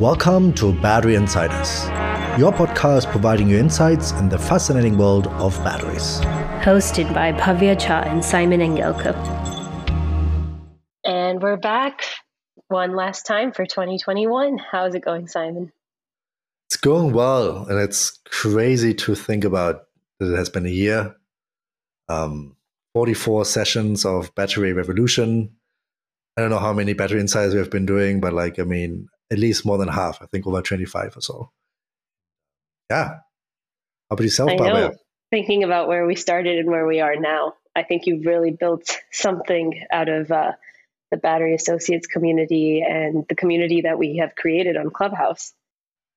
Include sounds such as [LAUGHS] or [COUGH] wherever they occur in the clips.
Welcome to Battery Insiders, your podcast providing you insights in the fascinating world of batteries. Hosted by Bhavya Jha and Simon Engelke. And we're back one last time for 2021. How's it going, Simon? It's going well, and it's crazy to think about that it has been a year. Um, 44 sessions of Battery Revolution. I don't know how many battery insiders we have been doing, but like, I mean, at least more than half. I think over 25 or so. Yeah. How about yourself, Bhavya? Thinking about where we started and where we are now, I think you've really built something out of uh, the Battery Associates community and the community that we have created on Clubhouse.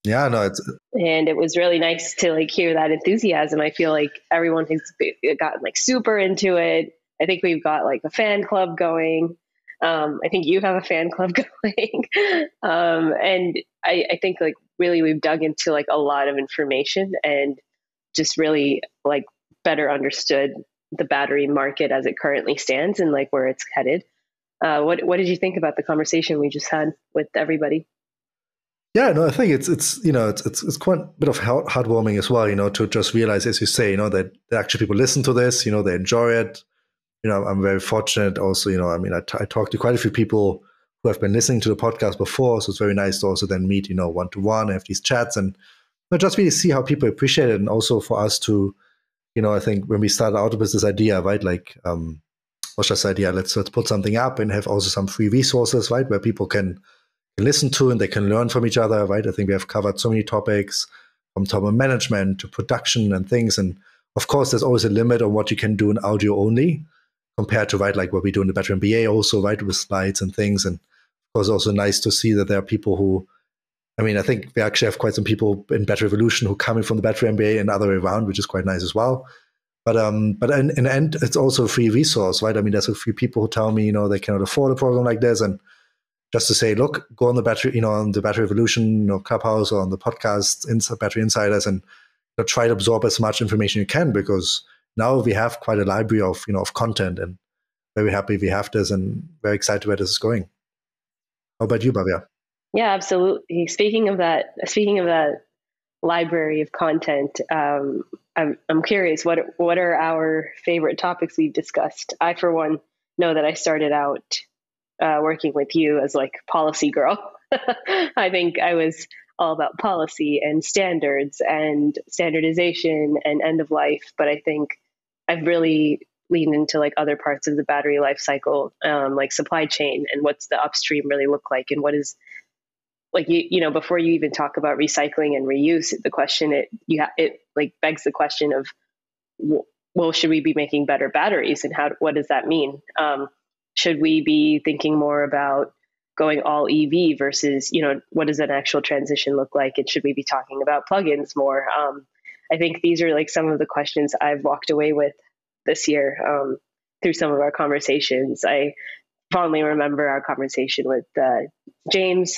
Yeah, no, it's and it was really nice to like hear that enthusiasm. I feel like everyone has gotten like super into it. I think we've got like a fan club going. Um, I think you have a fan [LAUGHS] club going. um, and I, I think like really we've dug into like a lot of information and just really like better understood the battery market as it currently stands and like where it's headed. Uh, what what did you think about the conversation we just had with everybody? Yeah, no, I think it's it's you know it's it's, it's quite a bit of heartwarming as well, you know, to just realize, as you say, you know, that, that actually people listen to this, you know, they enjoy it, you know, I'm very fortunate also, you know, I mean, I, t- I talked to quite a few people who have been listening to the podcast before. So it's very nice to also then meet, you know, one to one, have these chats and you know, just really see how people appreciate it. And also for us to, you know, I think when we started out with this idea, right, like, um, just idea, let's, let's put something up and have also some free resources, right, where people can, can listen to and they can learn from each other, right? I think we have covered so many topics from thermal management to production and things. And of course, there's always a limit on what you can do in audio only compared to right like what we do in the battery MBA also right with slides and things. And of course also nice to see that there are people who I mean I think we actually have quite some people in Battery Revolution who coming from the battery MBA and other way around which is quite nice as well. But um but in, in the end it's also a free resource right? I mean there's a few people who tell me you know they cannot afford a program like this. And just to say look go on the battery you know on the Battery Revolution or Clubhouse or on the podcast Battery Insiders and you know, try to absorb as much information you can because now we have quite a library of you know of content and very happy we have this and very excited where this is going. How about you, Bhavya? Yeah, absolutely. Speaking of that, speaking of that library of content, um, I'm I'm curious what what are our favorite topics we've discussed. I, for one, know that I started out uh, working with you as like policy girl. [LAUGHS] I think I was all about policy and standards and standardization and end of life. But I think I've really leaned into like other parts of the battery life cycle, um, like supply chain and what's the upstream really look like and what is like you you know before you even talk about recycling and reuse the question it you ha- it like begs the question of well should we be making better batteries and how what does that mean um, should we be thinking more about going all EV versus, you know, what does an actual transition look like? And should we be talking about plugins more? Um, I think these are like some of the questions I've walked away with this year um, through some of our conversations. I fondly remember our conversation with uh, James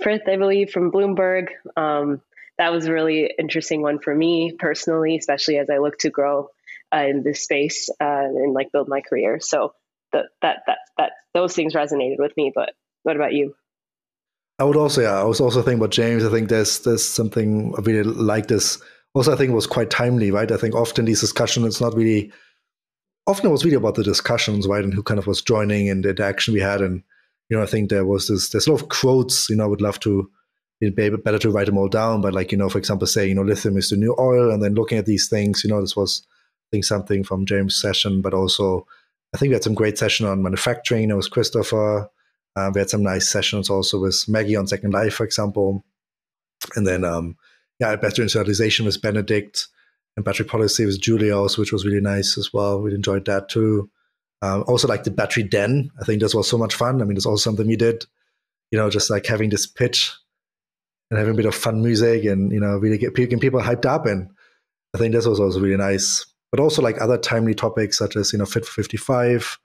Frith, I believe, from Bloomberg. Um, that was a really interesting one for me personally, especially as I look to grow uh, in this space uh, and like build my career. So that that that that those things resonated with me. But what about you? I would also, yeah, I was also thinking about James. I think there's there's something really like this. Also, I think it was quite timely, right? I think often these discussions, it's not really. Often it was really about the discussions, right, and who kind of was joining and the interaction we had, and you know, I think there was this. There's a lot of quotes. You know, I would love to it'd be better to write them all down, but like you know, for example, say you know, lithium is the new oil, and then looking at these things, you know, this was I think something from James' session, but also I think we had some great session on manufacturing. There was Christopher. Uh, we had some nice sessions also with Maggie on Second Life, for example. And then, um, yeah, battery industrialization with Benedict and battery policy with Julia also, which was really nice as well. We enjoyed that too. Um, also, like the battery den. I think this was so much fun. I mean, it's also something we did, you know, just like having this pitch and having a bit of fun music and, you know, really get, getting people hyped up. And I think this was also really nice. But also like other timely topics such as, you know, Fit for 55,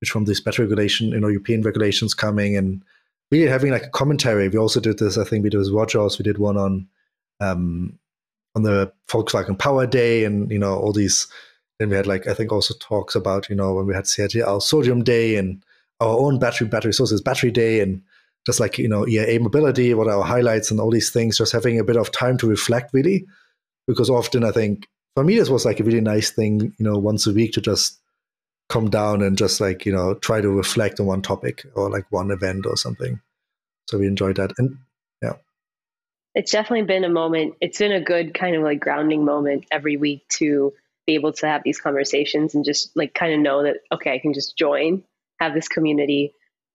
which from this better regulation, you know, European regulations coming and really having like a commentary. We also did this, I think we did with Rogers, we did one on um, on the Volkswagen Power Day and, you know, all these. Then we had like, I think also talks about, you know, when we had CATL Sodium Day and our own battery, battery sources, battery day and just like you know IAA Mobility, what are our highlights and all these things. Just having a bit of time to reflect, really, because often I think for me this was like a really nice thing, you know, once a week to just come down and just like you know try to reflect on one topic or like one event or something. So we enjoyed that, and yeah, it's definitely been a moment. It's been a good kind of like grounding moment every week to be able to have these conversations and just like kind of know that okay, I can just join, have this community,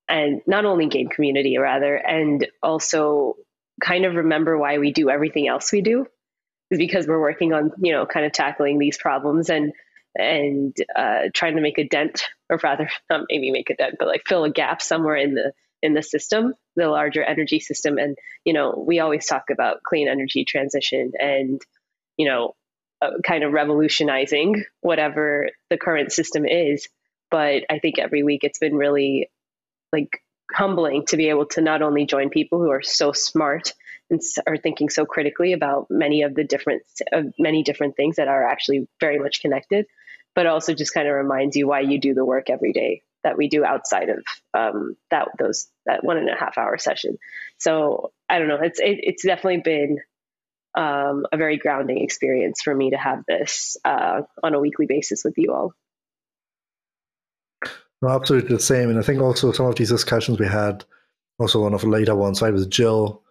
and not only game community rather, and also kind of remember why we do everything else we do is because we're working on you know kind of tackling these problems and and uh, trying to make a dent, or rather, [LAUGHS] not maybe make a dent, but like fill a gap somewhere in the in the system, the larger energy system. And you know, we always talk about clean energy transition and you know, uh, kind of revolutionizing whatever the current system is. But I think every week it's been really like humbling to be able to not only join people who are so smart and are thinking so critically about many of the different many different things that are actually very much connected but also just kind of reminds you why you do the work every day that we do outside of um, that those that one and a half hour session. So I don't know. It's it, it's definitely been um, a very grounding experience for me to have this uh, on a weekly basis with you all. No, absolutely the same. And I think also some of these discussions we had, also one of the later ones, right, with Jill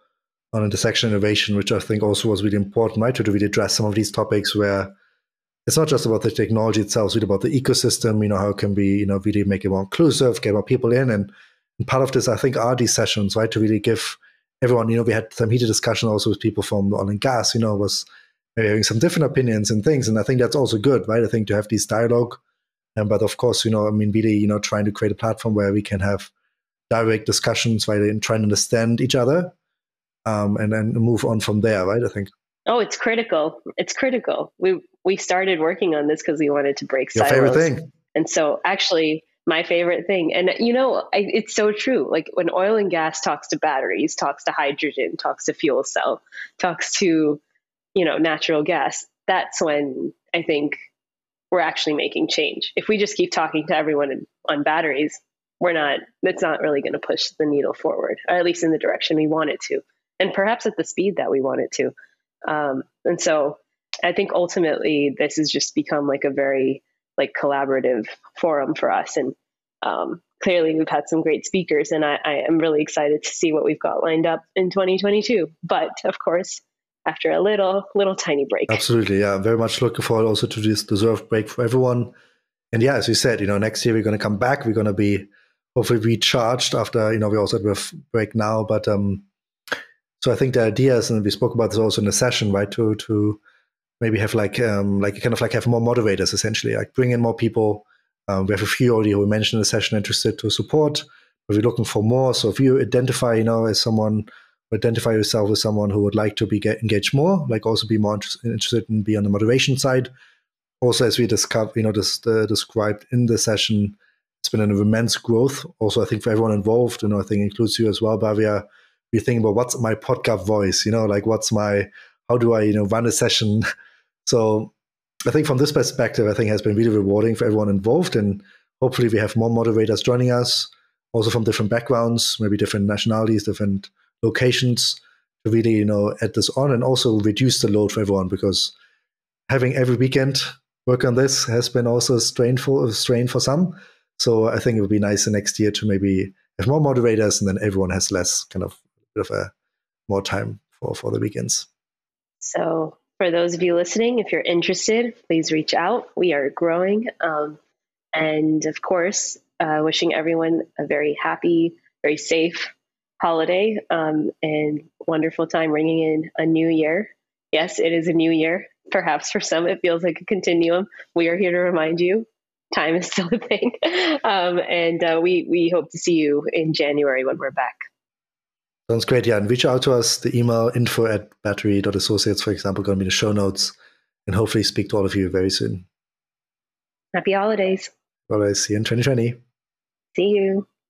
on intersection innovation, which I think also was really important, right, to really address some of these topics where it's not just about the technology itself, it's really about the ecosystem, you know, how can we, you know, really make it more inclusive, get more people in. And, and part of this, I think, are these sessions, right, to really give everyone, you know, we had some heated discussion also with people from oil and gas, you know, was having some different opinions and things. And I think that's also good, right? I think to have these dialogue. Um, but of course, you know, I mean, really, you know, trying to create a platform where we can have direct discussions, right, and try and understand each other um, and then move on from there, right? I think. Oh, it's critical. It's critical. We we started working on this because we wanted to break Your silos. favorite thing. And so, actually, my favorite thing, and you know, I, it's so true. Like when oil and gas talks to batteries, talks to hydrogen, talks to fuel cell, talks to, you know, natural gas. That's when I think we're actually making change. If we just keep talking to everyone on batteries, we're not. That's not really going to push the needle forward, or at least in the direction we want it to, and perhaps at the speed that we want it to. Um, and so I think ultimately this has just become like a very like collaborative forum for us. And um, clearly we've had some great speakers and I, I am really excited to see what we've got lined up in 2022. But of course, after a little, little tiny break. Absolutely. Yeah. Very much looking forward also to this deserved break for everyone. And yeah, as we said, you know, next year we're going to come back. We're going to be hopefully recharged after, you know, we also had a break now, but, um, so I think the idea is, and we spoke about this also in the session, right? To to maybe have like um, like kind of like have more moderators essentially, like bring in more people. Um, we have a few already who mentioned in the session interested to support, but we're looking for more. So if you identify, you know, as someone, identify yourself as someone who would like to be get engaged more, like also be more interested in be on the moderation side. Also, as we discussed, you know, this uh, described in the session, it's been an immense growth. Also, I think for everyone involved, you know, I think includes you as well, Bhavya you think about what's my podcast voice, you know, like what's my, how do I, you know, run a session? [LAUGHS] So I think from this perspective, I think has been really rewarding for everyone involved. And hopefully we have more moderators joining us, also from different backgrounds, maybe different nationalities, different locations to really, you know, add this on and also reduce the load for everyone because having every weekend work on this has been also a strain for, a strain for some. So I think it would be nice the next year to maybe have more moderators and then everyone has less kind of bit of a more time for for the weekends. So for those of you listening, if you're interested, please reach out. We are growing, um, and of course, uh, wishing everyone a very happy, very safe holiday um, and wonderful time ringing in a new year. Yes, it is a new year. Perhaps for some, it feels like a continuum. We are here to remind you time is still a thing. [LAUGHS] Um, and uh, we, we hope to see you in January when we're back. Sounds great. Yeah. And reach out to us. The email info at battery.associates, for example, going to be in the show notes. And hopefully speak to all of you very soon. Happy holidays. All right. See you in 2020. See you.